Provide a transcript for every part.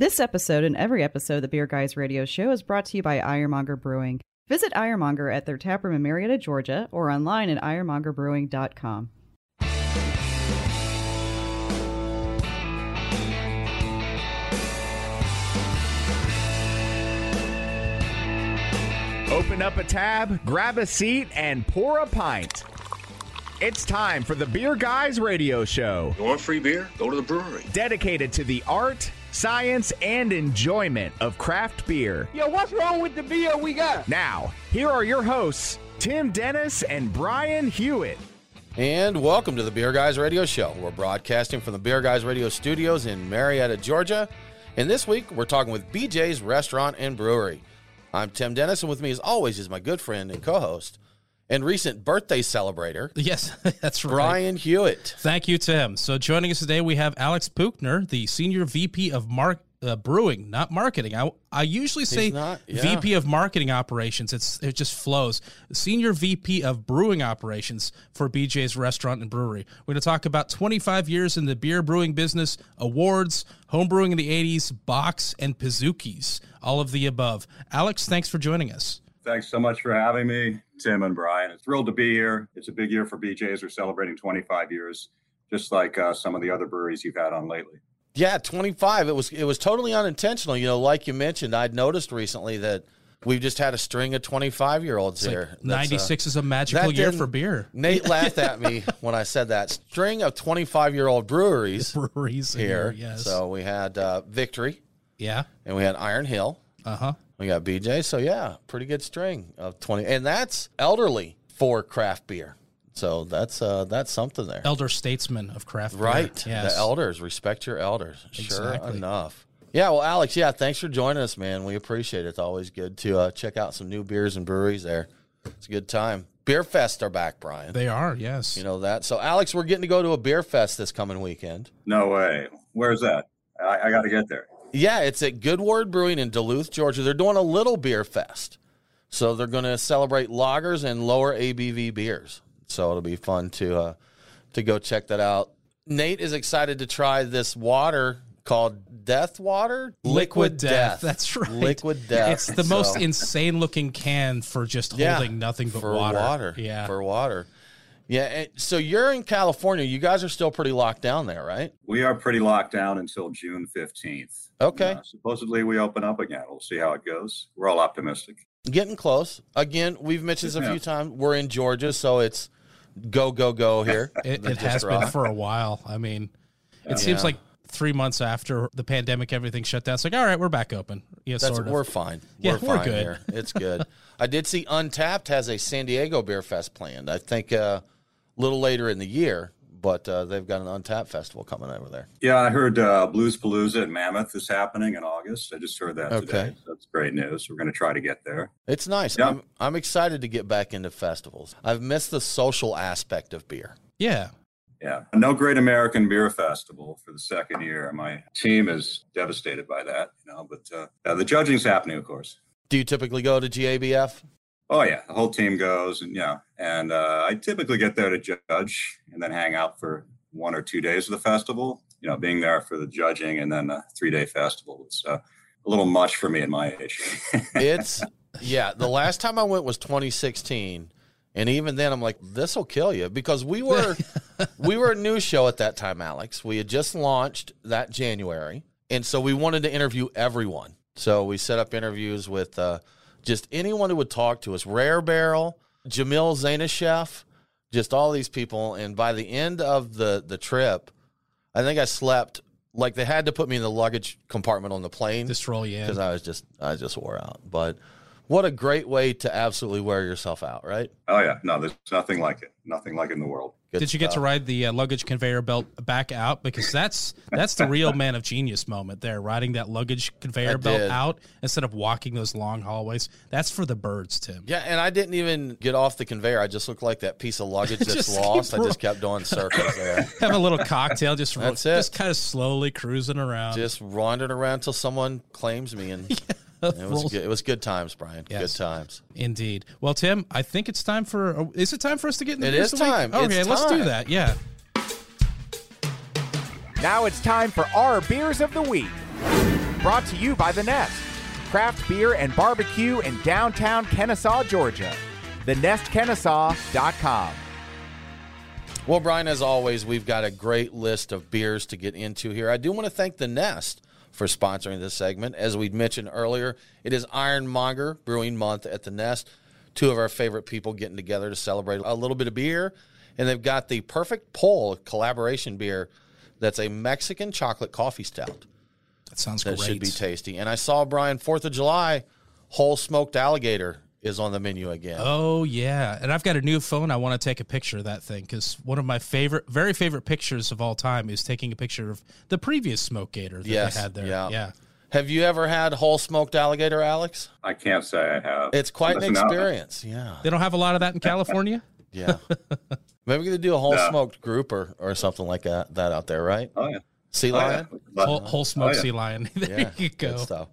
This episode and every episode of the Beer Guys Radio Show is brought to you by Ironmonger Brewing. Visit Ironmonger at their taproom in Marietta, Georgia, or online at ironmongerbrewing.com. Open up a tab, grab a seat, and pour a pint. It's time for the Beer Guys Radio Show, You want free beer? Go to the brewery. dedicated to the art, science, and enjoyment of craft beer. Yo, what's wrong with the beer we got? Now, here are your hosts, Tim Dennis and Brian Hewitt. And welcome to the Beer Guys Radio Show. We're broadcasting from the Beer Guys Radio Studios in Marietta, Georgia. And this week, we're talking with BJ's Restaurant and Brewery. I'm Tim Dennis, and with me, as always, is my good friend and co host and recent birthday celebrator, Yes, that's right. Brian Hewitt. Thank you, Tim. So joining us today, we have Alex Puchner, the Senior VP of Mark uh, Brewing, not marketing. I, I usually say not, yeah. VP of Marketing Operations. It's It just flows. Senior VP of Brewing Operations for BJ's Restaurant and Brewery. We're going to talk about 25 years in the beer brewing business, awards, home brewing in the 80s, box, and Pizookies, all of the above. Alex, thanks for joining us. Thanks so much for having me, Tim and Brian. It's thrilled to be here. It's a big year for BJ's. We're celebrating 25 years, just like uh, some of the other breweries you've had on lately. Yeah, 25. It was it was totally unintentional. You know, like you mentioned, I'd noticed recently that we've just had a string of 25 year olds It's here. like That's, uh, 96 is a magical year for beer. Nate laughed at me when I said that. String of 25 year old breweries Breweries here. yes. So we had uh, Victory yeah. and we had Iron Hill. Uh huh. We got BJ. So yeah, pretty good string of 20. And that's elderly for craft beer. So that's uh that's something there. elder statesman of craft beer. right. Yes. The elders, respect your elders. Sure enough. Yeah, well, Alex, yeah, thanks for joining us, man. We appreciate it. It's always good to uh, check out some new beers and breweries there. It's a good time. Beer Fest are back, Brian. They are. Yes. You know that. So, Alex, we're getting to go to a beer fest this coming weekend. No way. Where's that? I, I got to get there. Yeah, it's at Good Word Brewing in Duluth, Georgia. They're doing a little beer fest. So they're going to celebrate lagers and lower ABV beers. So it'll be fun to uh, to go check that out. Nate is excited to try this water called Death Water, Liquid Death. That's right. Liquid Death. It's the most insane looking can for just Yeah, holding nothing but for water. Yeah. for water. Yeah. so you're in California. You guys are still pretty locked down there, right? We are pretty locked down until June 15th. Okay. Uh, supposedly we open up again. We'll see how it goes. We're all optimistic. Getting close. Again, we've mentioned this a Yeah. few times. We're in Georgia, so it's go go go here. it, it just has been for a while. I mean, it seems like three months after the pandemic, everything shut down. It's like, all right, we're back open. Yeah, That's sort of. we're fine. Yeah, we're we're fine good. here. It's good. I did see Untappd has a San Diego Beer Fest planned. I think uh, a little later in the year, but uh, they've got an Untappd festival coming over there. Yeah, I heard uh, Blues Palooza in Mammoth is happening in August. I just heard that Okay. today. So that's great news. We're going to try to get there. It's nice. Yeah. I'm I'm excited to get back into festivals. I've missed the social aspect of beer. yeah. Yeah. No Great American Beer Festival for the second year. My team is devastated by that, you know, but uh, uh, the judging's happening, of course. Do you typically go to GABF? Oh, yeah. The whole team goes, and yeah. And uh, I typically get there to judge and then hang out for one or two days of the festival. You know, being there for the judging and then a three day festival. It's uh, a little much for me at my age. It's yeah. The last time I went was 2016, and even then I'm like, this will kill you because we were we were a new show at that time, Alex. We had just launched that January, and so we wanted to interview everyone. So we set up interviews with uh, just anyone who would talk to us. Rare Barrel, Jamil Zainasheff, just all these people. And by the end of the the trip, I think I slept like they had to put me in the luggage compartment on the plane Just roll you in. because I was just I just wore out. But what a great way to absolutely wear yourself out, right? oh, yeah. No, there's nothing like it. Nothing like it in the world. Good Did you get to ride the uh, luggage conveyor belt back out? Because that's that's the real man of genius moment there, riding that luggage conveyor I belt did. out instead of walking those long hallways. That's for the birds, Tim. Yeah, and I didn't even get off the conveyor. I just looked like that piece of luggage that's lost. I just kept doing circles there. Have a little cocktail, just That's it. just kind of slowly cruising around. just wandering around until someone claims me, and it was good. It was good times, Brian. Yes. Good times. Indeed. Well, Tim, I think it's time for. Is it time for us to get into It beers is of the week? time. Okay, It's let's do that. Yeah. Now it's time for our beers of the week. brought to you by The Nest. Craft beer and barbecue in downtown Kennesaw, Georgia. TheNestKennesaw.com. Well, Brian, as always, we've got a great list of beers to get into here. I do want to thank The Nest for sponsoring this segment. As we'd mentioned earlier, it is Ironmonger Brewing Month at The Nest. Two of our favorite people getting together to celebrate a little bit of beer. And they've got the perfect pull collaboration beer that's a Mexican chocolate coffee stout. That sounds That great. should be tasty. And I saw, Brian, 4th of July, whole smoked alligator is on the menu again. Oh yeah, and I've got a new phone. I want to take a picture of that thing because one of my favorite, very favorite pictures of all time is taking a picture of the previous smoke gator that yes. they had there. Yeah. yeah. Have you ever had whole smoked alligator, Alex? I can't say I have. It's quite an Listen up. experience. Yeah. They don't have a lot of that in California. Yeah. Maybe we could do a whole Yeah. smoked group or, or something like that, that out there, right? Oh yeah. Sea Oh, yeah. lion? Whole, whole smoke Oh, yeah. sea lion. there Yeah. you Good go. stuff.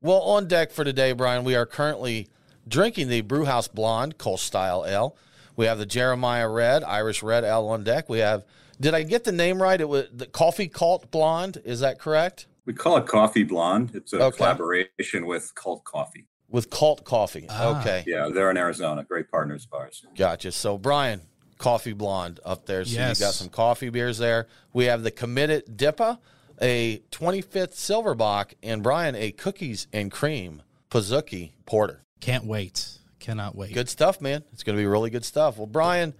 Well, on deck for today, Brian, we are currently drinking the Brewhouse Blonde Kolsch Style Ale. We have the Jeremiah Red, Irish Red Ale on deck. We have, did I get the name right? It was the Coffee Cult Blonde. Is that correct? We call it Coffee Blonde. It's a Okay. collaboration with Cult Coffee. With Cult Coffee. Ah. Okay. Yeah, they're in Arizona. Great partners of ours. Gotcha. So, Brian, Coffee Blonde up there. So Yes. you got some coffee beers there. We have the Committed Dippa, a 25th Silverbock, and Brian, a cookies and cream Pizookie Porter. Can't wait. Cannot wait. Good stuff, man. It's going to be really good stuff. Well, Brian,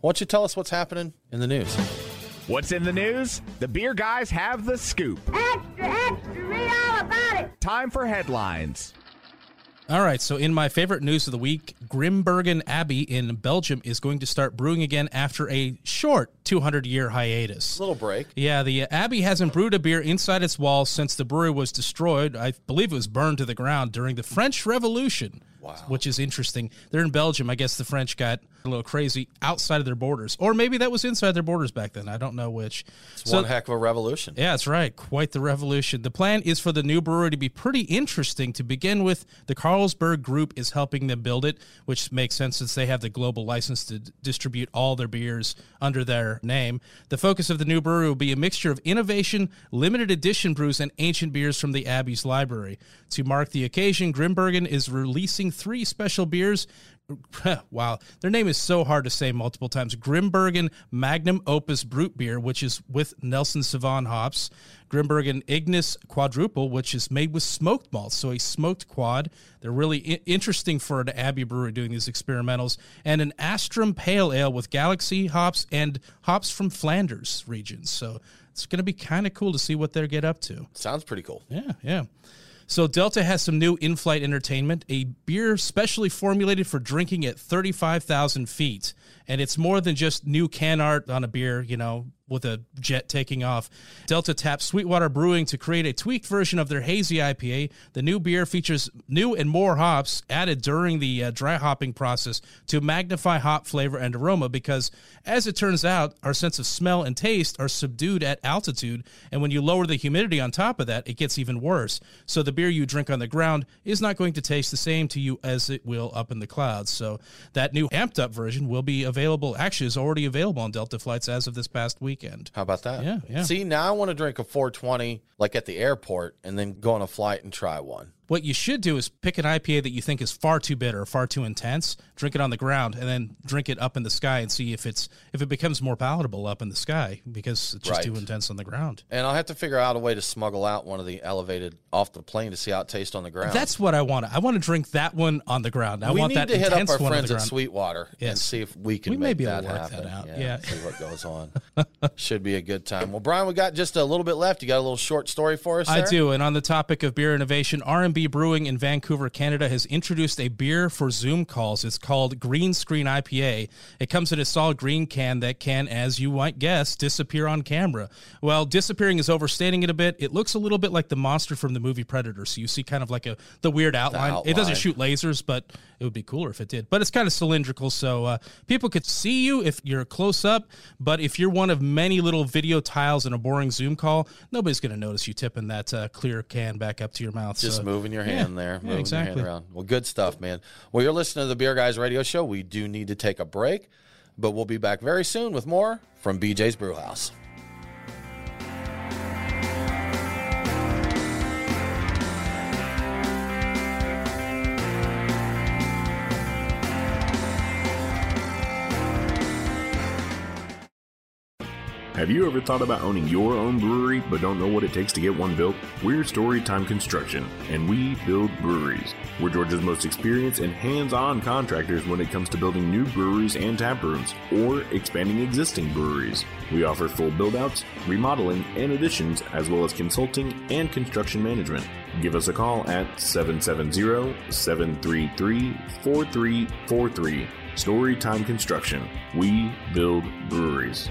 why don't you tell us what's happening in the news? What's in the news? The beer guys have the scoop. Extra, extra, read all about it. Time for headlines. All right, so in my favorite news of the week, Grimbergen Abbey in Belgium is going to start brewing again after a short 200 year hiatus. Little break. Yeah, the Abbey hasn't brewed a beer inside its walls since the brewery was destroyed. I believe it was burned to the ground during the French Revolution. Wow. Which is interesting. They're in Belgium. I guess the French got a little crazy outside of their borders. Or maybe that was inside their borders back then. I don't know which. It's one heck of a revolution. Yeah, that's right. Quite the revolution. The plan is for the new brewery to be pretty interesting. To begin with, the Carlsberg Group is helping them build it, which makes sense since they have the global license to d- distribute all their beers under their name. The focus of the new brewery will be a mixture of innovation, limited edition brews, and ancient beers from the Abbey's library. To mark the occasion, Grimbergen is releasing three special beers wow, their name is so hard to say multiple times. Grimbergen Magnum Opus Brut Beer, which is with Nelson Sauvin hops. Grimbergen Ignis Quadruple, which is made with smoked malts, so a smoked quad. They're really I- interesting for an Abbey brewery doing these experimentals. And an Astrum Pale Ale with Galaxy hops and hops from Flanders regions. So it's going to be kind of cool to see what they get up to. Sounds pretty cool. Yeah, yeah. So Delta has some new in-flight entertainment, a beer specially formulated for drinking at 35,000 feet. And it's more than just new can art on a beer, you know, with a jet taking off. Delta tapped Sweetwater Brewing to create a tweaked version of their hazy IPA. The new beer features new and more hops added during the uh, dry hopping process to magnify hop flavor and aroma because, as it turns out, our sense of smell and taste are subdued at altitude. And when you lower the humidity on top of that, it gets even worse. So the beer you drink on the ground is not going to taste the same to you as it will up in the clouds. So that new amped up version will be available, actually, is already available on Delta flights as of this past weekend. How about that? Yeah, yeah. See, now I want to drink a 420 like at the airport and then go on a flight and try one. What you should do is pick an IPA that you think is far too bitter or far too intense, drink it on the ground, and then drink it up in the sky and see if it's if it becomes more palatable up in the sky because it's just Right. too intense on the ground. And I'll have to figure out a way to smuggle out one of the elevated off the plane to see how it tastes on the ground. That's what I want. I want to drink that one on the ground. I we want need that to hit up our friends at. Sweetwater and see if we can We may be able that to work happen. that out. Yeah, Yeah. see what goes on. Should be a good time. Well, Brian, we got just a little bit left. You got a little short story for us? I there? do. And on the topic of beer innovation, R&B Brewing in Vancouver, Canada has introduced a beer for Zoom calls. It's called Green Screen IPA. It comes in a solid green can that can, as you might guess, disappear on camera. Well, disappearing is overstating it a bit. It looks a little bit like the monster from the movie Predator. So you see kind of like a the weird outline. It doesn't shoot lasers, but it would be cooler if it did. But it's kind of cylindrical, so uh, people could see you if you're close up. But if you're one of many little video tiles in a boring Zoom call, nobody's going to notice you tipping that uh, clear can back up to your mouth. Just so, moving your hand there, yeah, moving exactly. your hand around. Well, good stuff, man. Well, you're listening to the Beer Guys Radio Show. We do need to take a break, but we'll be back very soon with more from BJ's Brewhouse. Have you ever thought about owning your own brewery but don't know what it takes to get one built? We're Storytime Construction, and we build breweries. We're Georgia's most experienced and hands on contractors when it comes to building new breweries and tap rooms, or expanding existing breweries. We offer full build outs, remodeling, and additions, as well as consulting and construction management. Give us a call at 770 733 4343. Storytime Construction. We build breweries.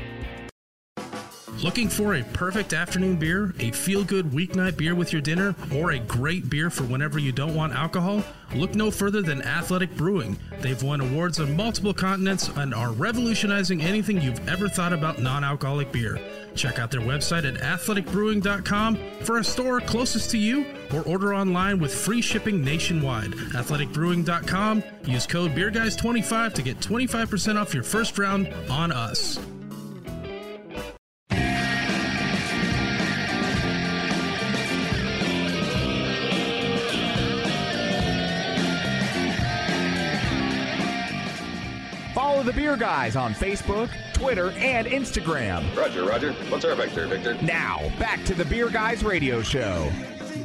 Looking for a perfect afternoon beer, a feel good weeknight beer with your dinner, or a great beer for whenever you don't want alcohol? Look no further than Athletic Brewing. They've won awards on multiple continents and are revolutionizing anything you've ever thought about non alcoholic beer. Check out their website at athleticbrewing.com for a store closest to you or order online with free shipping nationwide. Athleticbrewing.com. Use code BeerGuys25 to get 25% off your first round on us. The Beer Guys on Facebook, Twitter, and Instagram. Roger, Roger. What's our vector, Victor? Now, back to the Beer Guys Radio Show.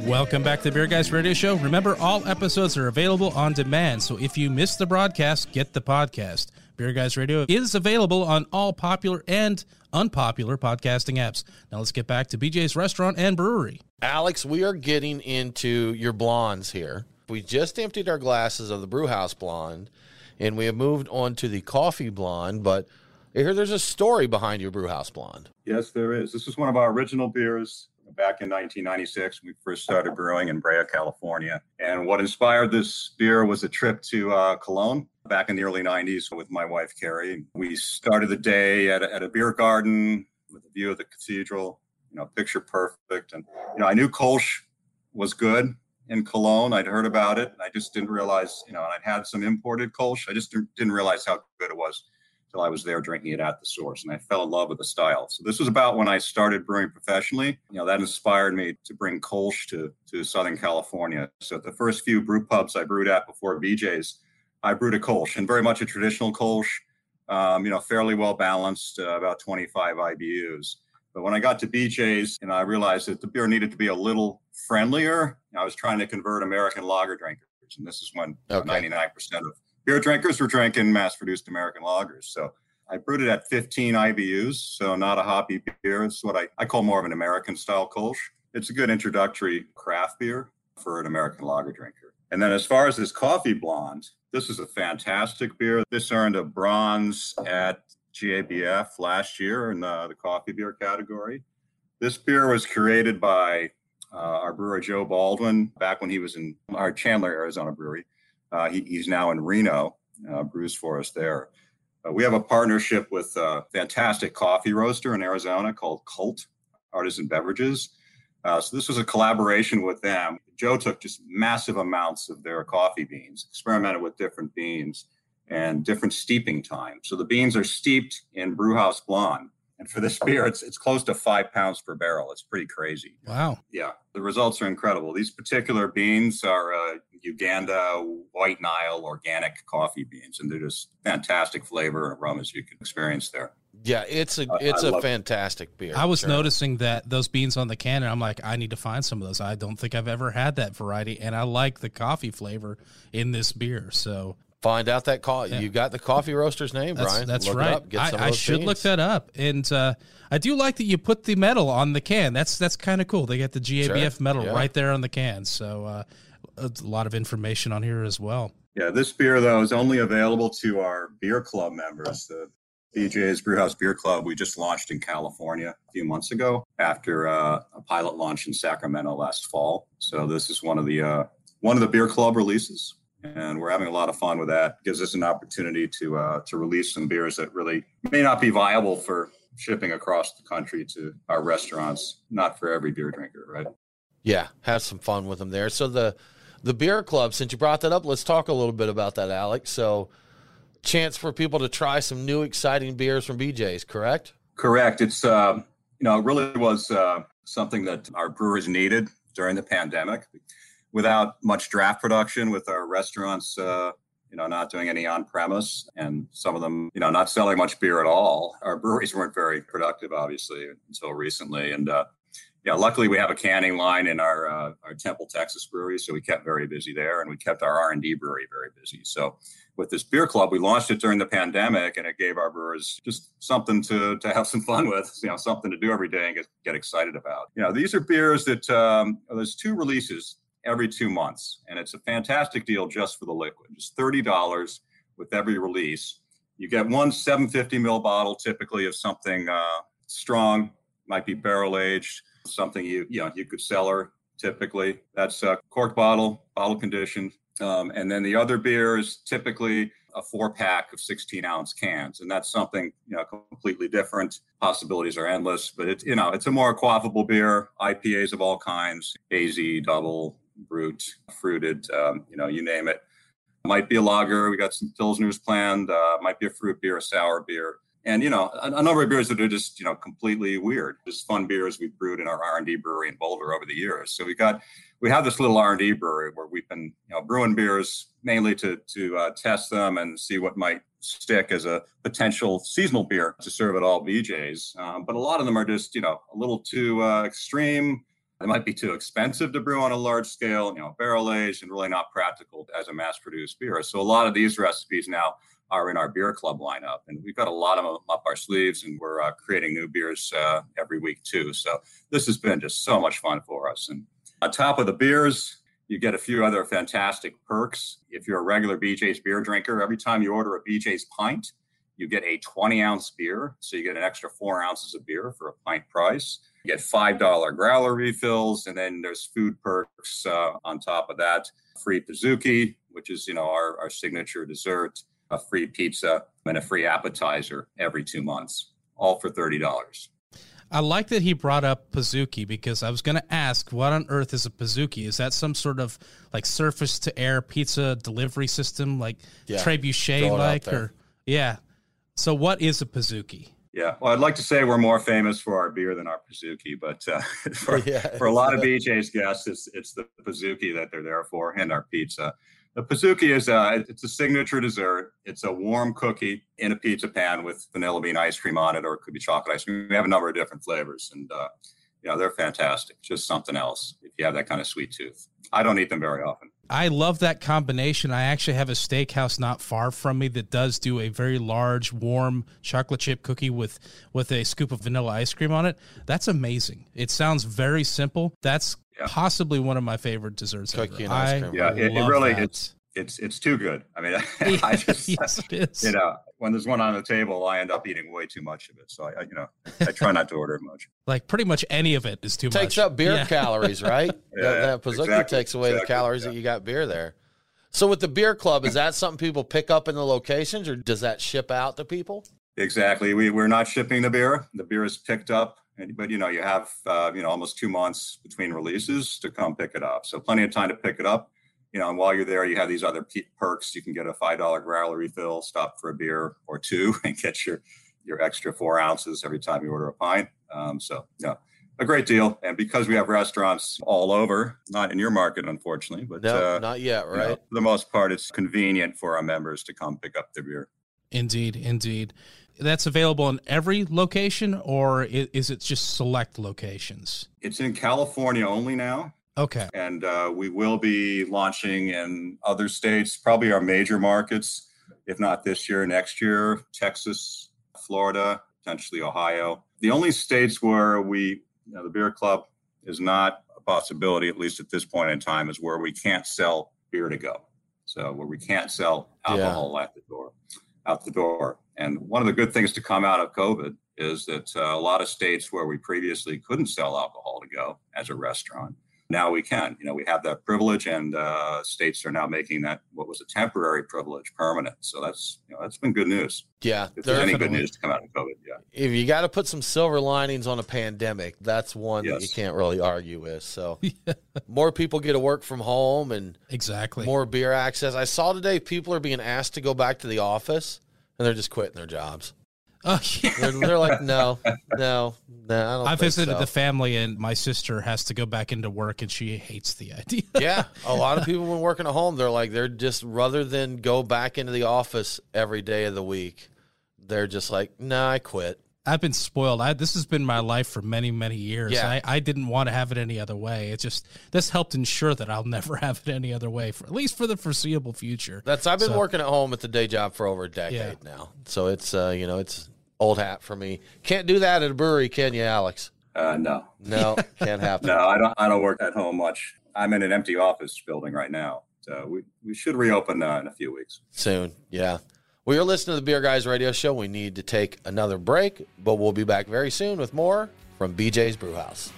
Welcome back to the Beer Guys Radio Show. Remember, all episodes are available on demand, so if you missed the broadcast, get the podcast. Beer Guys Radio is available on all popular and unpopular podcasting apps. Now let's get back to BJ's Restaurant and Brewery. Alex, we are getting into your blondes here. We just emptied our glasses of the Brewhouse Blonde, and we have moved on to the Coffee Blonde. But I hear there's a story behind your Brewhouse Blonde. Yes, there is. This is one of our original beers back in 1996 we first started brewing in Brea, California. And what inspired this beer was a trip to uh, Cologne back in the early 90s with my wife, Carrie. We started the day at a, at a beer garden with a view of the cathedral, you know, picture perfect. And, you know, I knew Kolsch was good in Cologne. I'd heard about it. and I just didn't realize, you know, and I'd had some imported Kolsch. I just didn't realize how good it was until I was there drinking it at the source. And I fell in love with the style. So this was about when I started brewing professionally. You know, that inspired me to bring Kolsch to, to Southern California. So the first few brew pubs I brewed at before BJ's, I brewed a Kolsch and very much a traditional Kolsch, um, you know, fairly well balanced, uh, about 25 IBUs. But when I got to BJ's, know, I realized that the beer needed to be a little friendlier. I was trying to convert American lager drinkers. And this is when Okay. 99% of beer drinkers were drinking mass produced American lagers. So I brewed it at 15 IBUs, so not a hoppy beer. It's what I, I call more of an American style Kolsch. It's a good introductory craft beer for an American lager drinker. And then as far as this coffee blonde, this is a fantastic beer. This earned a bronze at GABF last year in the, the coffee beer category. This beer was created by uh, our brewer Joe Baldwin back when he was in our Chandler, Arizona brewery. Uh, he, he's now in Reno, uh, brews for us there. Uh, we have a partnership with a fantastic coffee roaster in Arizona called Cult Artisan Beverages. Uh, so this was a collaboration with them. Joe took just massive amounts of their coffee beans, experimented with different beans and different steeping times. So the beans are steeped in Brewhouse Blonde. And for this beer, it's, it's close to five pounds per barrel. It's pretty crazy. Wow. Yeah, the results are incredible. These particular beans are uh, Uganda White Nile organic coffee beans, and they're just fantastic flavor and aromas you can experience there. Yeah, it's a it's I a love it. fantastic beer. I was Sure. noticing that those beans on the can, and I'm like, I need to find some of those. I don't think I've ever had that variety, and I like the coffee flavor in this beer. So Find out that call. Yeah. You got the coffee roaster's name, that's, Brian. that's Look it right. up. Get some of I, I those should look that up, and uh, I do like that you put the medal on the can. That's that's kind of cool. They got the GABF Sure. medal Yeah. right there on the can. So uh, a lot of information on here as well. Yeah, this beer though is only available to our beer club members. The BJ's Brewhouse Beer Club we just launched in California a few months ago after uh, a pilot launch in Sacramento last fall. So this is one of the uh, one of the beer club releases, and we're having a lot of fun with that. gives us an opportunity to uh, to release some beers that really may not be viable for shipping across the country to our restaurants. Not for every beer drinker, right? Yeah, have some fun with them there. So the the beer club, since you brought that up, let's talk a little bit about that, Alex. So chance for people to try some new exciting beers from BJ's, correct? Correct. It's uh, you know it really was uh, something that our brewers needed during the pandemic. Without much draft production, with our restaurants uh, you know, not doing any on premise, and some of them, you know, not selling much beer at all. Our breweries weren't very productive, obviously, until recently. And uh, yeah, luckily we have a canning line in our uh, our Temple, Texas brewery, so we kept very busy there, and we kept our R and D brewery very busy. So with this beer club, we launched it during the pandemic, and it gave our brewers just something to to have some fun with, you know, something to do every day and get, get excited about. You know, these are beers that um, there's two releases every two months, and it's a fantastic deal just for the liquid, thirty dollars with every release. You get one 750 ml bottle, typically of something uh, strong, might be barrel aged something you you know you could cellar typically. That's a cork bottle, bottle conditioned. Um, and then the other beer is typically a four pack of 16 ounce cans. And that's something, you know, completely different. Possibilities are endless, but it's, you know, it's a more quaffable beer, IPAs of all kinds, AZ, double, brut, fruited, um, you know, you name it. Might be a lager. We got some Pilsners planned. Uh, might be a fruit beer, a sour beer and you know a, a, number of beers that are just you know completely weird just fun beers we've brewed in our r&d brewery in boulder over the years so we got we have this little r&d brewery where we've been you know brewing beers mainly to to uh, test them and see what might stick as a potential seasonal beer to serve at all bjs um, but a lot of them are just you know a little too uh, extreme they might be too expensive to brew on a large scale you know barrel aged and really not practical as a mass produced beer so a lot of these recipes now are in our beer club lineup. And we've got a lot of them up our sleeves, and we're uh, creating new beers uh, every week too. So this has been just so much fun for us. And on top of the beers, you get a few other fantastic perks. If you're a regular BJ's beer drinker, every time you order a BJ's pint, you get a 20 ounce beer. So you get an extra four ounces of beer for a pint price. You get $5 growler refills, and then there's food perks uh, on top of that. Free Pizookie, which is, you know, our, our signature dessert a free pizza and a free appetizer every two months, all for $30. I like that he brought up Pizookie because I was going to ask, what on earth is a Pizookie? Is that some sort of like surface to air pizza delivery system, like yeah. Trebuchet like, or yeah? So, what is a Pizookie? Yeah, well, I'd like to say we're more famous for our beer than our Pizookie, but uh, for, yeah, for a lot of BJ's guests, it's it's the Pizookie that they're there for, and our pizza. The Pizookie is a, it's a signature dessert. It's a warm cookie in a pizza pan with vanilla bean ice cream on it, or it could be chocolate ice cream. We have a number of different flavors, and uh, you know they're fantastic. Just something else if you have that kind of sweet tooth. I don't eat them very often. I love that combination. I actually have a steakhouse not far from me that does do a very large, warm chocolate chip cookie with with a scoop of vanilla ice cream on it. That's amazing. It sounds very simple. That's yeah. possibly one of my favorite desserts. Cookie ever. and ice cream. Yeah, it, it really that. it's it's it's too good. I mean, I just yes, it is. you know when there's one on the table, I end up eating way too much of it. So I, I you know I try not to order much. Like pretty much any of it is too takes much. Takes up beer yeah. calories, right? yeah, that, that Pizookie exactly, takes away exactly, the calories yeah. that you got beer there. So with the beer club, is that something people pick up in the locations, or does that ship out to people? Exactly. We we're not shipping the beer. The beer is picked up but you know you have uh, you know almost two months between releases to come pick it up so plenty of time to pick it up you know and while you're there you have these other perks. You can get a five dollar growler refill stop for a beer or two and get your your extra four ounces every time you order a pint. Um, so yeah a great deal. And because we have restaurants all over not in your market unfortunately but no, uh, not yet right you know, for the most part it's convenient for our members to come pick up their beer. Indeed indeed. That's available in every location or is it just select locations? It's in California only now. Okay. And uh, we will be launching in other states, probably our major markets, if not this year, next year, Texas, Florida, potentially Ohio. The only states where we, you know, the beer club is not a possibility, at least at this point in time, is where we can't sell beer to go. So where we can't sell alcohol yeah. at the door, out the door. And one of the good things to come out of COVID is that uh, a lot of states where we previously couldn't sell alcohol to go as a restaurant, now we can. You know, we have that privilege, and uh, states are now making that what was a temporary privilege permanent. So that's you know that's been good news. Yeah, if there's any good news to come out of COVID, yeah. If you got to put some silver linings on a pandemic, that's one yes. that you can't really argue with. So more people get to work from home, and exactly more beer access. I saw today people are being asked to go back to the office and they're just quitting their jobs. Oh, yeah. They're, they're like, no, no, no. I, don't I visited so." the family, and my sister has to go back into work, and she hates the idea. yeah, a lot of people when working at home, they're like, they're just rather than go back into the office every day of the week, they're just like, nah, I quit. I've been spoiled. I, this has been my life for many, many years. Yeah. I, I didn't want to have it any other way. It just this helped ensure that I'll never have it any other way for at least for the foreseeable future. That's I've been So- working at home at the day job for over a decade now, so it's uh, you know it's old hat for me. Can't do that at a brewery, can you, Alex? Uh, no, No, can't happen. no, I don't. I don't work at home much. I'm in an empty office building right now, so we, we should reopen uh, in a few weeks. Soon, yeah. Well, you're listening to the Beer Guys Radio Show. We need to take another break, but we'll be back very soon with more from BJ's Brewhouse.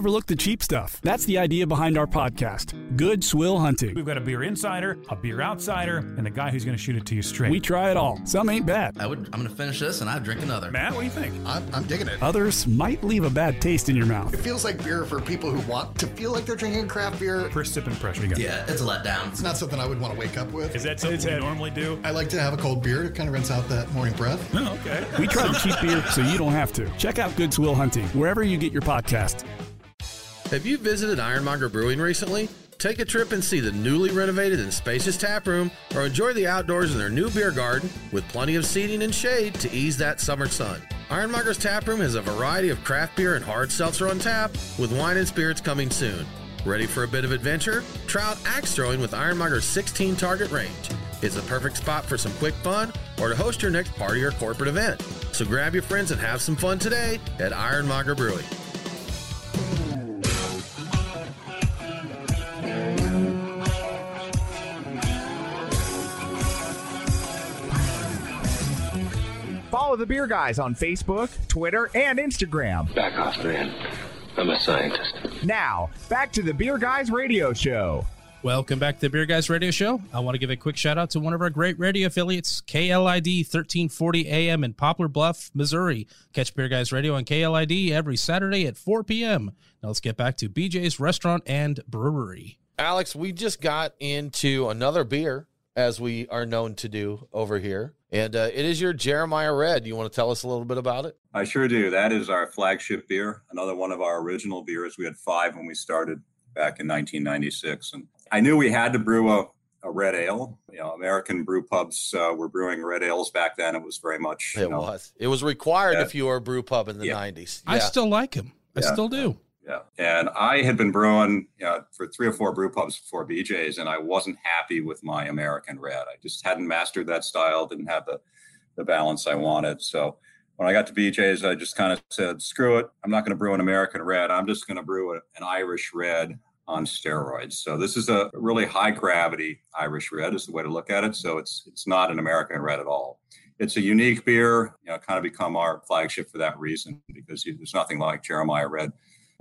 Overlook the cheap stuff. That's the idea behind our podcast, Good Swill Hunting. We've got a beer insider, a beer outsider, and a guy who's going to shoot it to you straight. We try it all. Some ain't bad. I would. I'm going to finish this and I'd drink another. Matt, what do you think? I'm, I'm digging it. Others might leave a bad taste in your mouth. It feels like beer for people who want to feel like they're drinking craft beer. First sip impression. You got Yeah, it's a letdown. It's not something I would want to wake up with. Is that something you normally do? I like to have a cold beer to kind of rinse out that morning breath. Oh, okay. We try the cheap beer so you don't have to. Check out Good Swill Hunting wherever you get your podcast. Have you visited Ironmonger Brewing recently? Take a trip and see the newly renovated and spacious tap room, or enjoy the outdoors in their new beer garden with plenty of seating and shade to ease that summer sun. Ironmonger's tap room has a variety of craft beer and hard seltzer on tap, with wine and spirits coming soon. Ready for a bit of adventure? Try out axe throwing with Ironmonger's 16 target range. It's the perfect spot for some quick fun or to host your next party or corporate event. So grab your friends and have some fun today at Ironmonger Brewing. The Beer Guys on Facebook, Twitter, and Instagram. Back off, man. I'm a scientist. Now, back to the Beer Guys Radio Show. Welcome back to the Beer Guys Radio Show. I want to give a quick shout out to one of our great radio affiliates, KLID 1340 AM in Poplar Bluff, Missouri. Catch Beer Guys Radio on KLID every Saturday at 4 p.m. Now let's get back to BJ's Restaurant and Brewery. Alex, we just got into another beer, as we are known to do over here. And uh, it is your Jeremiah Red. You want to tell us a little bit about it? I sure do. That is our flagship beer. Another one of our original beers. We had five when we started back in 1996, and I knew we had to brew a, a red ale. You know, American brew pubs uh, were brewing red ales back then. It was very much. It know, was. It was required Yeah. if you were a brew pub in the Yeah. 90s. I still like him. I Yeah. still do. Yeah. And I had been brewing you know, for three or four brew pubs before BJ's, and I wasn't happy with my American red. I just hadn't mastered that style, didn't have the, the balance I wanted. So when I got to BJ's, I just kind of said, screw it. I'm not going to brew an American red. I'm just going to brew an Irish red on steroids. So this is a really high gravity Irish red is the way to look at it. So it's it's not an American red at all. It's a unique beer, you know, kind of become our flagship for that reason because there's nothing like Jeremiah Red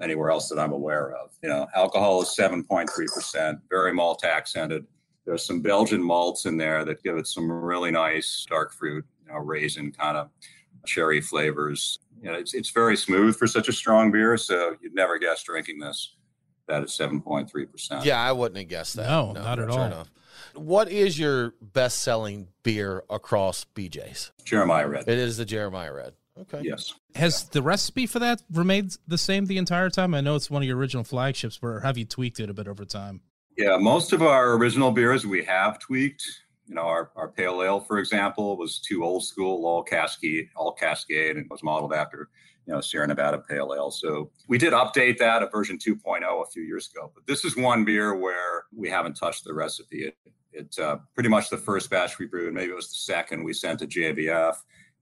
anywhere else that I'm aware of. You know, alcohol is 7.3%, very malt accented. There's some Belgian malts in there that give it some really nice dark fruit, you know, raisin kind of cherry flavors. You know, it's, it's very smooth for such a strong beer. So you'd never guess drinking this that is 7.3%. Yeah, I wouldn't have guessed that. No, not at all. enough. What is your best selling beer across BJ's? Jeremiah Red. It is the Jeremiah Red. Okay. Yes. Has the recipe for that remained the same the entire time? I know it's one of your original flagships, but have you tweaked it a bit over time? Yeah, most of our original beers we have tweaked. You know, our, our pale ale, for example, was too old school, all Cascade, all Cascade, and was modeled after, you know, Sierra Nevada pale ale. So we did update that at version 2.0 a few years ago. But this is one beer where we haven't touched the recipe. It, it's uh, pretty much the first batch we brewed. Maybe it was the second we sent to GABF,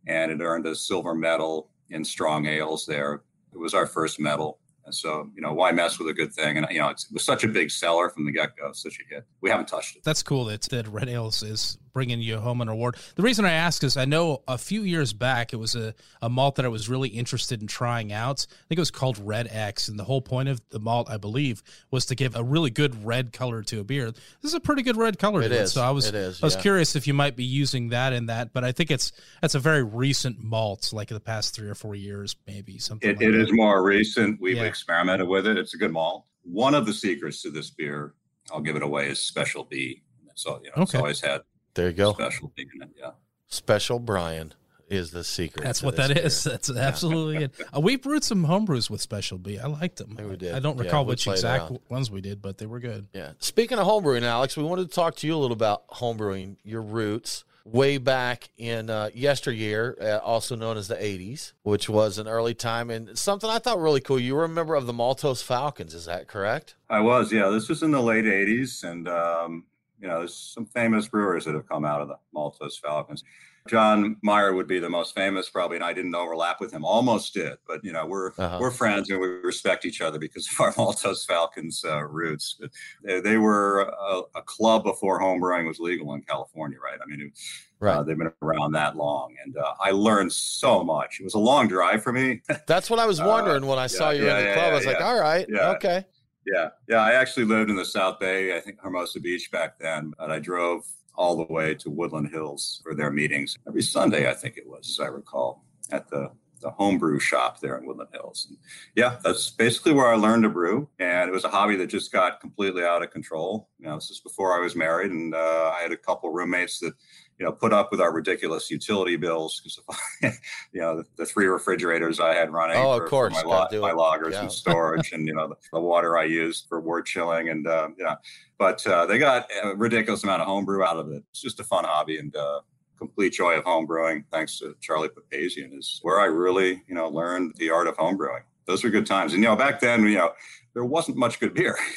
and it earned a silver medal in strong ales there. It was our first medal And so, you know, why mess with a good thing? And, you know, it was such a big seller from the get go, such a hit. We haven't touched it. That's cool that, that Red Ales is bringing you home an award. The reason I ask is I know a few years back it was a, a malt that I was really interested in trying out. I think it was called Red X. And the whole point of the malt, I believe, was to give a really good red color to a beer. This is a pretty good red color It to it. is. So I was, It is, I was yeah. curious if you might be using that in that, but I think it's that's a very recent malt, like the past three or four years, maybe something. It, like it that. is more recent. We've Yeah. Experimented with it. It's a good malt. One of the secrets to this beer, I'll give it away, is Special B. So, you know, it's always had There you go. Special B in it. Yeah. Special Brian is the secret. That's what this that beer. is. That's absolutely it. Uh, we brewed some homebrews with Special B. I liked them. we did. I don't recall we which exact ones we did, but they were good. Yeah. Speaking of homebrewing, Alex, we wanted to talk to you a little about homebrewing, your roots way back in uh, yesteryear, uh, also known as the 80s, which was an early time. And something I thought really cool. You were a member of the Maltose Falcons, is that correct? I was, yeah. This was in the late 80s. And, um, you know, there's some famous brewers that have come out of the Maltose Falcons. John Maier would be the most famous, probably, and I didn't overlap with him. Almost did, but you know, we're Uh-huh. we're friends and we respect each other because of our Maltose Falcons uh, roots. But they, they were a, a club before homebrewing was legal in California, right? I mean, it, uh, they've been around that long, and uh, I learned so much. It was a long drive for me. That's what I was wondering when I yeah, saw you yeah, in the yeah, club. I was like, all right, okay. Yeah, yeah. I actually lived in the South Bay, I think Hermosa Beach back then, but I drove all the way to Woodland Hills for their meetings. Every Sunday, I think it was, as I recall, at the the homebrew shop there in Woodland Hills. And yeah, that's basically where I learned to brew, and it was a hobby that just got completely out of control. You know, this is before I was married, and uh, I had a couple roommates that you know put up with our ridiculous utility bills because you know the, the three refrigerators I had running Oh, of for, for course, my, lo- my lagers Yeah. and storage, and you know the, the water I used for wort chilling, and uh, yeah, but uh, they got a ridiculous amount of homebrew out of it. It's just a fun hobby and uh, complete joy of homebrewing. Thanks to Charlie Papazian is where I really you know learned the art of homebrewing. Those were good times, and you know back then you know there wasn't much good beer.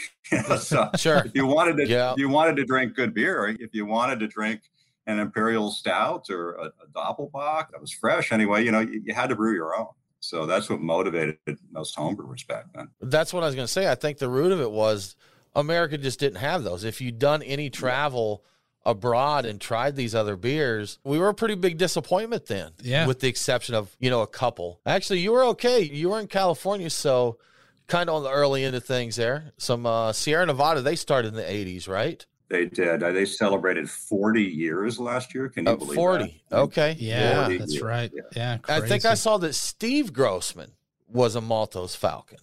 So Sure. if you wanted to Yeah. you wanted to drink good beer, if you wanted to drink an imperial stout or a, a doppelbock that was fresh anyway, you know you, you had to brew your own. So that's what motivated most homebrewers back then. That's what I was going to say. I think the root of it was America just didn't have those. If you'd done any travel abroad and tried these other beers, we were a pretty big disappointment then. Yeah. With the exception of, you know, a couple. Actually, you were okay. You were in California, so kind of on the early end of things there. Some uh, Sierra Nevada, they started in the 80s, right? They did. They celebrated 40 years last year. Can you Uh, believe 40. that? Okay. Yeah, 40 that's years. right. Yeah, I think. I saw that Steve Grossman was a Maltose Falcon.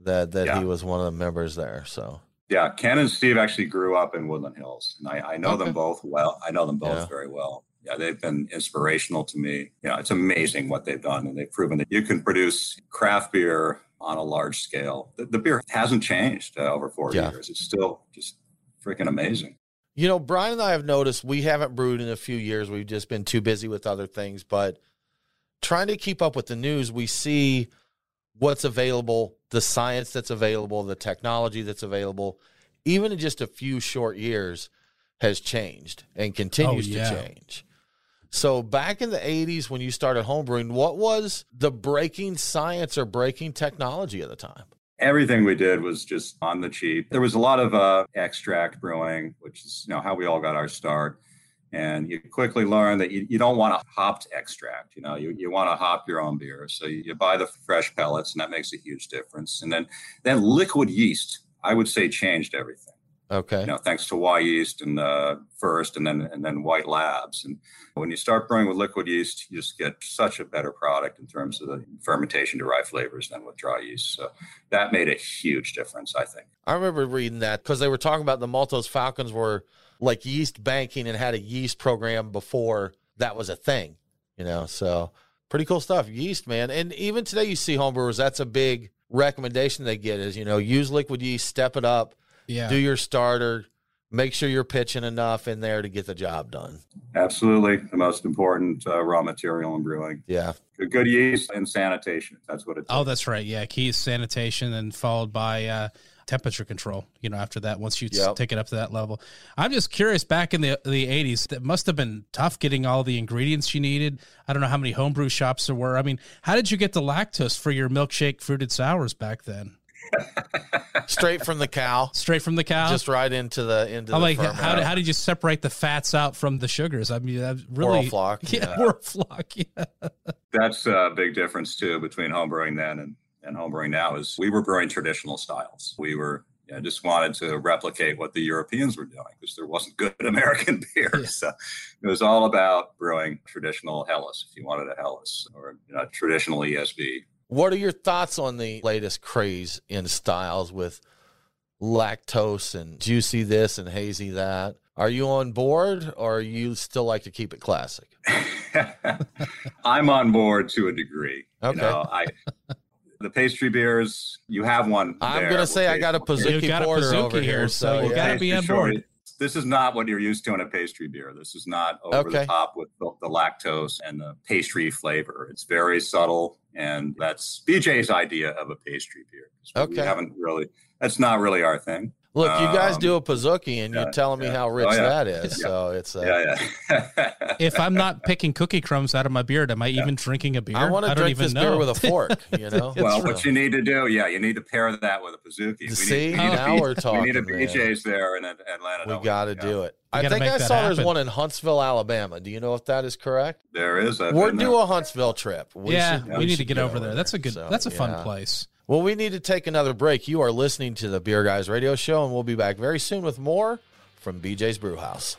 That that Yeah. he was one of the members there. So Yeah, Ken and Steve actually grew up in Woodland Hills, and I, I know Okay. them both well. I know them both Yeah. very well. Yeah, they've been inspirational to me. You know, it's amazing what they've done, and they've proven that you can produce craft beer on a large scale. The, the beer hasn't changed uh, over four Yeah. years. It's still just freaking amazing. You know, Brian and I have noticed we haven't brewed in a few years. We've just been too busy with other things, but trying to keep up with the news, we see what's available, the science that's available, the technology that's available, even in just a few short years has changed and continues Oh, yeah. to change. So back in the 80s when you started homebrewing, what was the breaking science or breaking technology at the time? Everything we did was just on the cheap. There was a lot of uh, extract brewing, which is you know how we all got our start. And you quickly learn that you, you don't want a hopped extract. You know, you, you want to hop your own beer. So you, you buy the fresh pellets, and that makes a huge difference. And then then liquid yeast, I would say, changed everything. Okay. You know, thanks to Wyeast and uh, first, and then and then White Labs. And when you start brewing with liquid yeast, you just get such a better product in terms of the fermentation derived flavors than with dry yeast. So that made a huge difference, I think. I remember reading that because they were talking about the Maltose Falcons were like yeast banking and had a yeast program before that was a thing, you know. So pretty cool stuff. Yeast, man. And even today, you see homebrewers. That's a big recommendation they get is you know use liquid yeast, step it up, Yeah. do your starter, make sure you're pitching enough in there to get the job done. Absolutely, the most important uh, raw material in brewing. Yeah. Good, good yeast and sanitation. That's what it. Oh, that's right. Yeah, key is sanitation, and followed by uh, temperature control. You know, after that, once you Yep. take it up to that level, I'm just curious. Back in the the 80s, that must have been tough getting all the ingredients you needed. I don't know how many homebrew shops there were. I mean, how did you get the lactose for your milkshake fruited sours back then? Straight from the cow. Straight from the cow. Just right into the into I'm the like, how did, how did you separate the fats out from the sugars? I mean, that really flock, Yeah, yeah. Oral flock. Yeah. That's a big difference too between homebrewing then and, and homebrewing now is we were brewing traditional styles. We were you know, just wanted to replicate what the Europeans were doing because there wasn't good American beer. So it was all about brewing traditional Helles if you wanted a Helles or you know, traditional ESB. What are your thoughts on the latest craze in styles with lactose and juicy this and hazy that? Are you on board or you still like to keep it classic? I'm on board to a degree. Okay. You know, I the pastry beers, you have one. I'm gonna say I got a pastry- Pizookie You've got a porter over here, here, so so you gotta be on Pastry board. This is not what you're used to in a pastry beer. This is not over Okay. the top with the, the lactose and the pastry flavor. It's very subtle, and that's BJ's idea of a pastry beer. 'Cause We Okay. haven't really. That's not really our thing. Look, you guys Um, do a Pizookie and yeah, you're telling me how rich Oh, yeah. that is. Yeah. So it's uh, Yeah, yeah. if I'm not picking cookie crumbs out of my beard, am I even drinking a beer? I want to don't drink even this know. beer with a fork, you know? well, So- what you need to do, yeah, you need to pair that with a Pizookie. We need- See, we need a now B- we're talking, We need a man. BJ's there in Atlanta. we got to do it. I think I that saw there's one in Huntsville, Alabama. Do you know if that is correct? There is. We're been due a Huntsville trip. We yeah, should- we need to get over there. That's a good. So, that's a fun place. Well, we need to take another break. You are listening to the Beer Guys Radio Show, and we'll be back very soon with more from BJ's Brewhouse.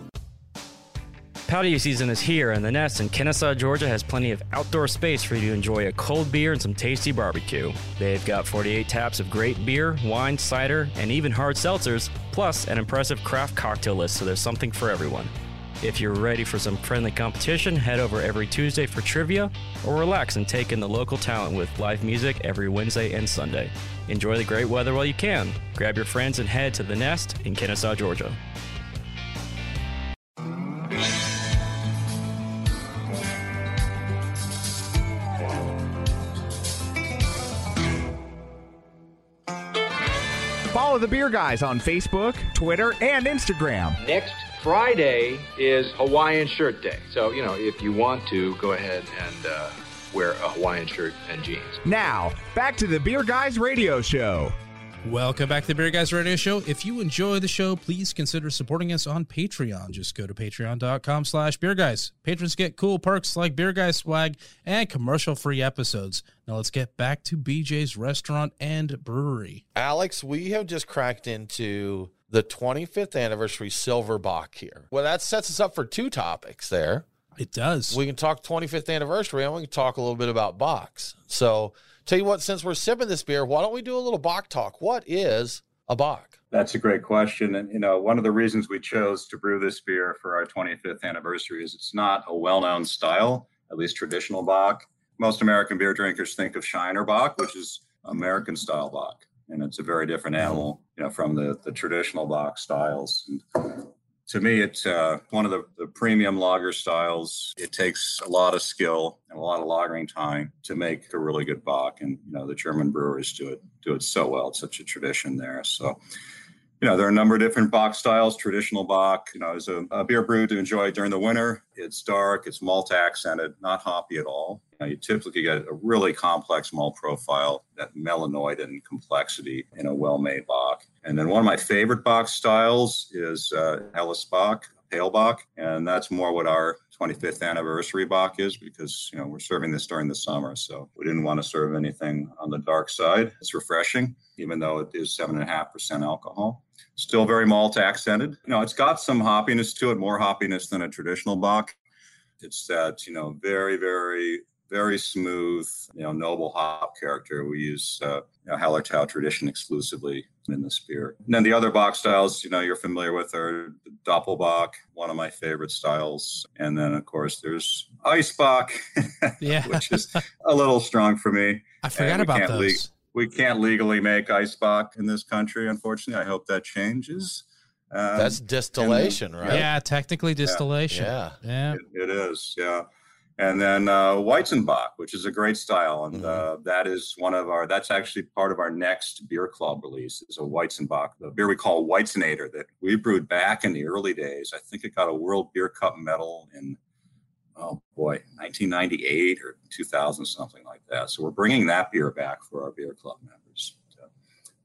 Patio season is here, and the Nest in Kennesaw, Georgia has plenty of outdoor space for you to enjoy a cold beer and some tasty barbecue. They've got 48 taps of great beer, wine, cider, and even hard seltzers, plus an impressive craft cocktail list, so there's something for everyone. If you're ready for some friendly competition, head over every Tuesday for trivia, or relax and take in the local talent with live music every Wednesday and Sunday. Enjoy the great weather while you can. Grab your friends and head to the Nest in Kennesaw, Georgia. The Beer Guys on Facebook, Twitter, and Instagram. Next Friday is Hawaiian Shirt Day. So, you know, if you want to, go ahead and uh, wear a Hawaiian shirt and jeans. Now, back to the Beer Guys Radio Show. Welcome back to the Beer Guys Radio Show. If you enjoy the show, please consider supporting us on Patreon. Just go to patreon.com slash beer guys. Patrons get cool perks like beer guys swag and commercial-free episodes. Now let's get back to BJ's Restaurant and Brewery. Alex, we have just cracked into the 25th anniversary Silver Bock here. Well, that sets us up for two topics there. It does. We can talk 25th anniversary and we can talk a little bit about Bocks. So, tell you what, since we're sipping this beer, why don't we do a little Bock talk? What is a Bock? That's a great question. And, you know, one of the reasons we chose to brew this beer for our 25th anniversary is it's not a well known style, at least traditional Bock. Most American beer drinkers think of Shiner Bock, which is American style Bock. And it's a very different mm-hmm. animal, you know, from the, the traditional Bock styles. And to me, it's uh, one of the, the premium lager styles. It takes a lot of skill and a lot of lagering time to make a really good Bock, and you know the German brewers do it do it so well. It's such a tradition there. So, you know, there are a number of different Bock styles. Traditional Bock, you know, is a, a beer brew to enjoy during the winter. It's dark, it's malt accented, not hoppy at all. You, know, you typically get a really complex malt profile, that melanoid and complexity in a well-made Bock. And then one of my favorite Bock styles is uh, Helles Bock, Pale Bock, and that's more what our 25th anniversary Bock is because you know we're serving this during the summer, so we didn't want to serve anything on the dark side. It's refreshing, even though it is seven and a half percent alcohol. Still very malt accented. You know, it's got some hoppiness to it, more hoppiness than a traditional Bock. It's that you know very very very smooth, you know, noble hop character. We use uh, you know, Hallertau tradition exclusively in the beer. And then the other Bock styles, you know, you're familiar with are Doppelbock, one of my favorite styles. And then, of course, there's Eisbock, yeah. which is a little strong for me. I forgot about those. Le- we can't legally make Eisbock in this country, unfortunately. I hope that changes. Um, That's distillation, then, right? Yeah, technically distillation. Yeah, yeah, it, it is. Yeah, and then uh, Weizenbock, which is a great style, and uh, that is one of our. That's actually part of our next beer club release. Is a Weizenbock, the beer we call Weizenator that we brewed back in the early days. I think it got a World Beer Cup medal in oh boy, 1998 or 2000, something like that. So we're bringing that beer back for our beer club members. So,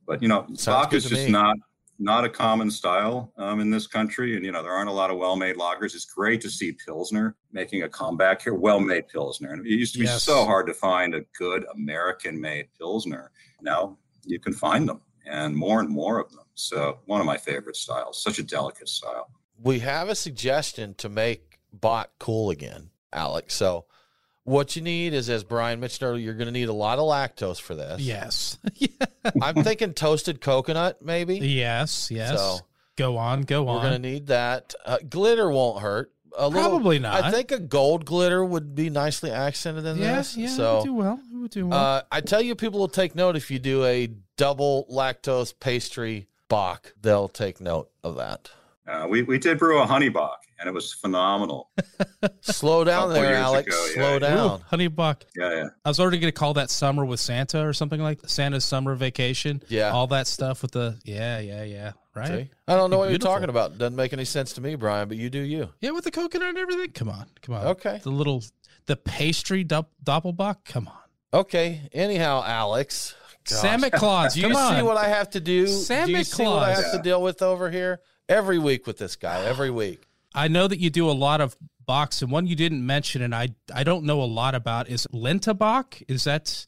but you know, Sounds good is just me. not not a common style um, in this country, and you know there aren't a lot of well-made lagers. It's great to see Pilsner making a comeback here, well-made Pilsner. And it used to be Yes. so hard to find a good American-made Pilsner. Now you can find them, and more and more of them. So one of my favorite styles, such a delicate style. We have a suggestion to make Bock cool again, Alex. So, what you need is, as Brian mentioned earlier, you're going to need a lot of lactose for this. Yes. I'm thinking toasted coconut, maybe. Yes. Yes. So go on. Go on. we're going to need that. Uh, glitter won't hurt. A little- Probably not. I think a gold glitter would be nicely accented in yeah. this. Yeah. so we do well. We do well. Uh, I tell you, people will take note if you do a double lactose pastry Bock. They'll take note of that. Uh, we, we did brew a honey Bock, and it was phenomenal. Slow down there, Alex. ago, yeah. Slow Ooh, down. Honey Bock. Yeah, yeah. I was already going to call that summer with Santa or something like Santa's summer vacation. Yeah. All that stuff with the yeah, yeah, yeah. Right. See? I don't know what Beautiful. you're talking about. Doesn't make any sense to me, Brian, but you do you. Yeah, with the coconut and everything. Come on, come on. Okay. The little the pastry dop- doppelbock. Come on. Okay. Anyhow, Alex. Gosh. Santa Claus. Do you come see on. what I have to do? do you Santa see what I Claus. have to deal with over here every week with this guy? Every week. I know that you do a lot of Bocks, and one you didn't mention, and I I don't know a lot about is Lentabach. Is that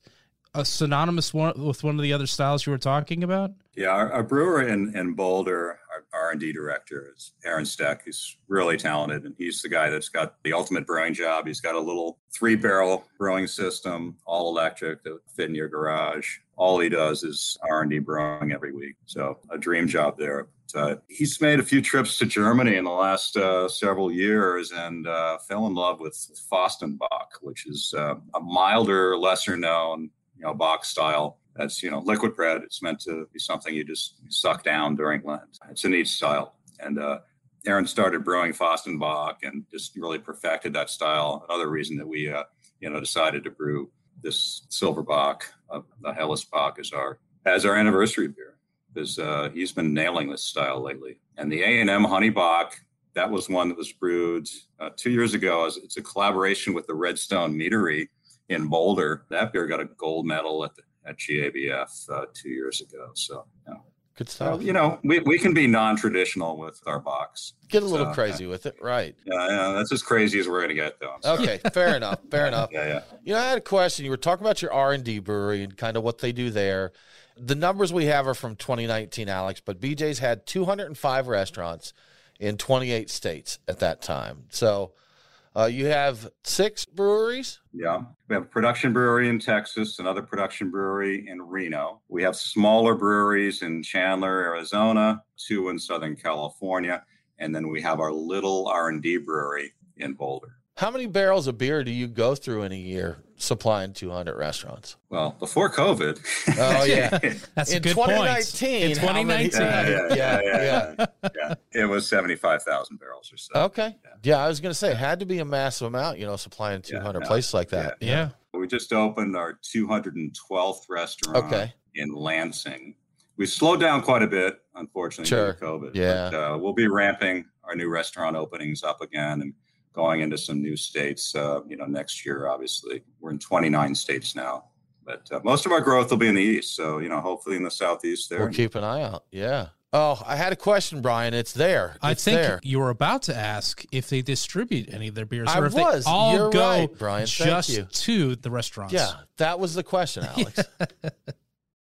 a synonymous one with one of the other styles you were talking about? Yeah, our, our brewer in, in Boulder, our R and D director is Aaron Steck. He's really talented, and he's the guy that's got the ultimate brewing job. He's got a little three barrel brewing system, all electric, that fit in your garage. All he does is R and D brewing every week. So a dream job there. Uh, he's made a few trips to Germany in the last uh, several years and uh, fell in love with Fastenbock, which is uh, a milder, lesser known, you know, Bock style that's you know liquid bread. It's meant to be something you just suck down during Lent. It's a neat style, and uh, Aaron started brewing Fastenbock and just really perfected that style. Another reason that we uh, you know decided to brew this silver Bock, uh, the Helles Bock, as our as our anniversary beer, because uh, he's been nailing this style lately. And the A and M Honey Bock, that was one that was brewed uh, two years ago. As it's a collaboration with the Redstone Meadery in Boulder. That beer got a gold medal at the at GABF uh, two years ago. So, know, Good stuff. you know, we, we can be non-traditional with our Bocks. Get a little So, crazy with it, right? Yeah, yeah, that's as crazy as we're going to get, though. Okay, fair enough. Fair enough. Yeah, yeah. You know, I had a question. You were talking about your R and D brewery and kind of what they do there. The numbers we have are from 2019, Alex, but BJ's had 205 restaurants in 28 states at that time. So uh, you have six breweries. Yeah. We have a production brewery in Texas, another production brewery in Reno. We have smaller breweries in Chandler, Arizona, two in Southern California, and then we have our little R&D brewery in Boulder. How many barrels of beer do you go through in a year supplying 200 restaurants? Well, before COVID. Oh yeah, That's in a good point. 2019. In how many- 2019. yeah, yeah, yeah, yeah, yeah. It was seventy-five thousand barrels or so. Okay. Yeah, I was going to say it had to be a massive amount, you know, supplying 200 yeah, places like that. Yeah. We just opened our 212th restaurant Okay. in Lansing. We slowed down quite a bit, unfortunately, Sure. due to COVID. Yeah. But, uh, we'll be ramping our new restaurant openings up again and going into some new states. Uh, you know, next year, obviously, we're in 29 states now. But uh, most of our growth will be in the east. So, you know, hopefully in the southeast there. We'll keep an eye out. Yeah. Oh, I had a question, Brian. It's there. I think there. you were about to ask if they distribute any of their beers, I or if was. they all You're go right, Brian. Thank just to the restaurants. Yeah, that was the question, Alex.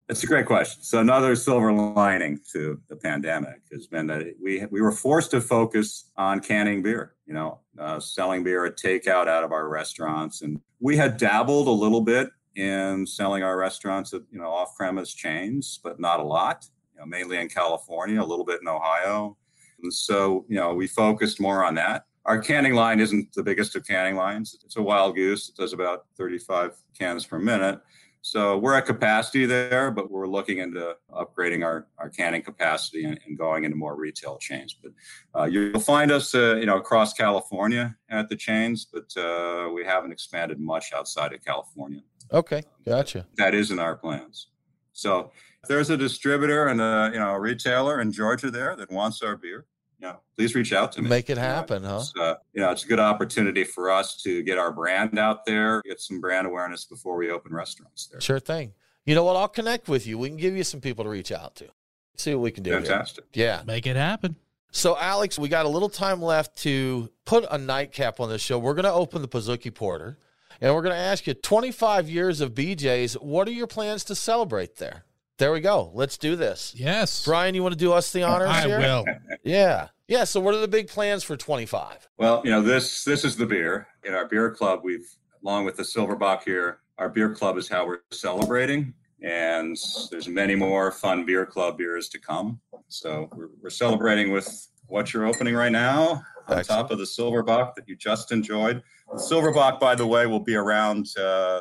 It's a great question. So another silver lining to the pandemic has been that we we were forced to focus on canning beer. You know, uh, selling beer at takeout out of our restaurants, and we had dabbled a little bit in selling our restaurants at you know off premise chains, but not a lot. You know, mainly in California, a little bit in Ohio, and so you know we focused more on that. Our canning line isn't the biggest of canning lines. It's a wild goose. It does about 35 cans per minute. So we're at capacity there, but we're looking into upgrading our, our canning capacity and, and going into more retail chains. But uh, you'll find us, uh, you know, across California at the chains, but uh, we haven't expanded much outside of California. okay, gotcha. That is in our plans. So if there's a distributor and a you know a retailer in Georgia there that wants our beer, know, please reach out to me. Make it You know, happen, huh? it's, uh, you know, it's a good opportunity for us to get our brand out there, get some brand awareness before we open restaurants there. Sure thing. You know what? I'll connect with you. We can give you some people to reach out to. See what we can do. here. Fantastic. Yeah. Make it happen. So, Alex, we got a little time left to put a nightcap on this show. We're going to open the Pizookie Porter, and we're going to ask you 25 years of BJ's. What are your plans to celebrate there? There we go. Let's do this. Yes. Brian, you want to do us the honors I here? will. Yeah. Yeah. So, what are the big plans for 25? Well, you know, this this is the beer. In our beer club, we've along with the Silverbock here, our beer club is how we're celebrating. And there's many more fun beer club beers to come. So we're, we're celebrating with what you're opening right now on top of the Silverbock that you just enjoyed. The Silverbock, by the way, will be around uh,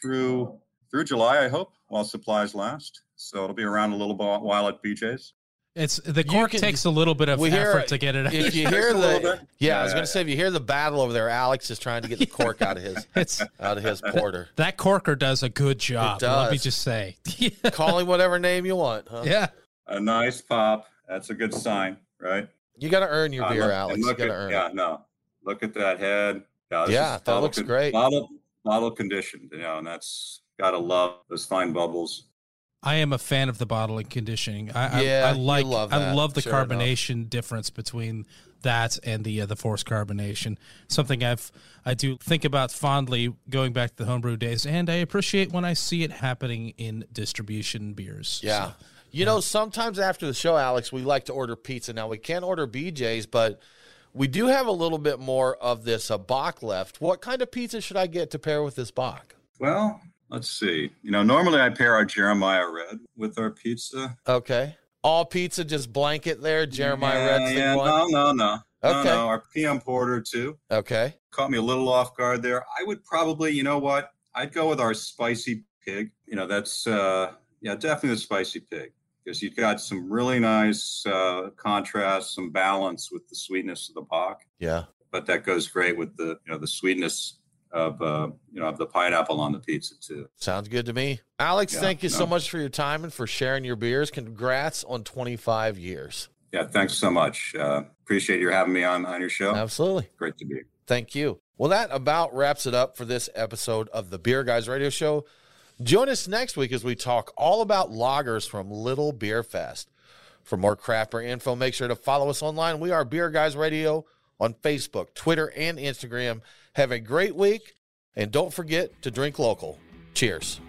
through through July, I hope, while supplies last. So it'll be around a little while at BJ's. It's the cork takes a little bit of effort hear- to get it out. If you hear the bit. yeah, I Yeah, was going to say if you hear the battle over there, Alex is trying to get the cork out of his It's- out of his porter. that corker does a good job. Let me just say. Call him whatever name you want. Huh? Yeah. A nice pop. That's a good sign, right? You got to earn your Uh, beer, look- Alex. and You got to earn Yeah, it. no. Look at that head. Yeah, this Yeah, is that bottle looks great. Bottle, bottle conditioned, you know, and that's gotta love those fine bubbles. I am a fan of the bottling conditioning. I, Yeah, I, I you like love I love the sure enough. carbonation difference between that and the uh, the forced carbonation. Something I've I do think about fondly going back to the homebrew days, and I appreciate when I see it happening in distribution beers. Yeah. So, You know, sometimes after the show, Alex, we like to order pizza. Now we can't order BJ's, but we do have a little bit more of this uh, Bock left. What kind of pizza should I get to pair with this Bock? Well, let's see. You know, normally I pair our Jeremiah Red with our pizza. Okay. All pizza, just blanket there. Jeremiah yeah, Red's yeah, one. no, no, no. No, Okay. no, our PM Porter too. Okay. Caught me a little off guard there. I would probably, you know what? I'd go with our spicy pig. You know, that's uh yeah, definitely the spicy pig. Because you've got some really nice uh contrast, some balance with the sweetness of the Bock. Yeah. But that goes great with the you know the sweetness of uh you know of the pineapple on the pizza too. Sounds good to me. Alex, Yeah, thank you so much for your time and for sharing your beers. Congrats on 25 years. Yeah, thanks so much. Uh appreciate you having me on on your show. Absolutely. Great to be here. Thank you. Well, that about wraps it up for this episode of the Beer Guys Radio Show. Join us next week as we talk all about lagers from Little Beer Fest. For more craft beer info, make sure to follow us online. We are Beer Guys Radio on Facebook, Twitter, and Instagram. Have a great week, and don't forget to drink local. Cheers.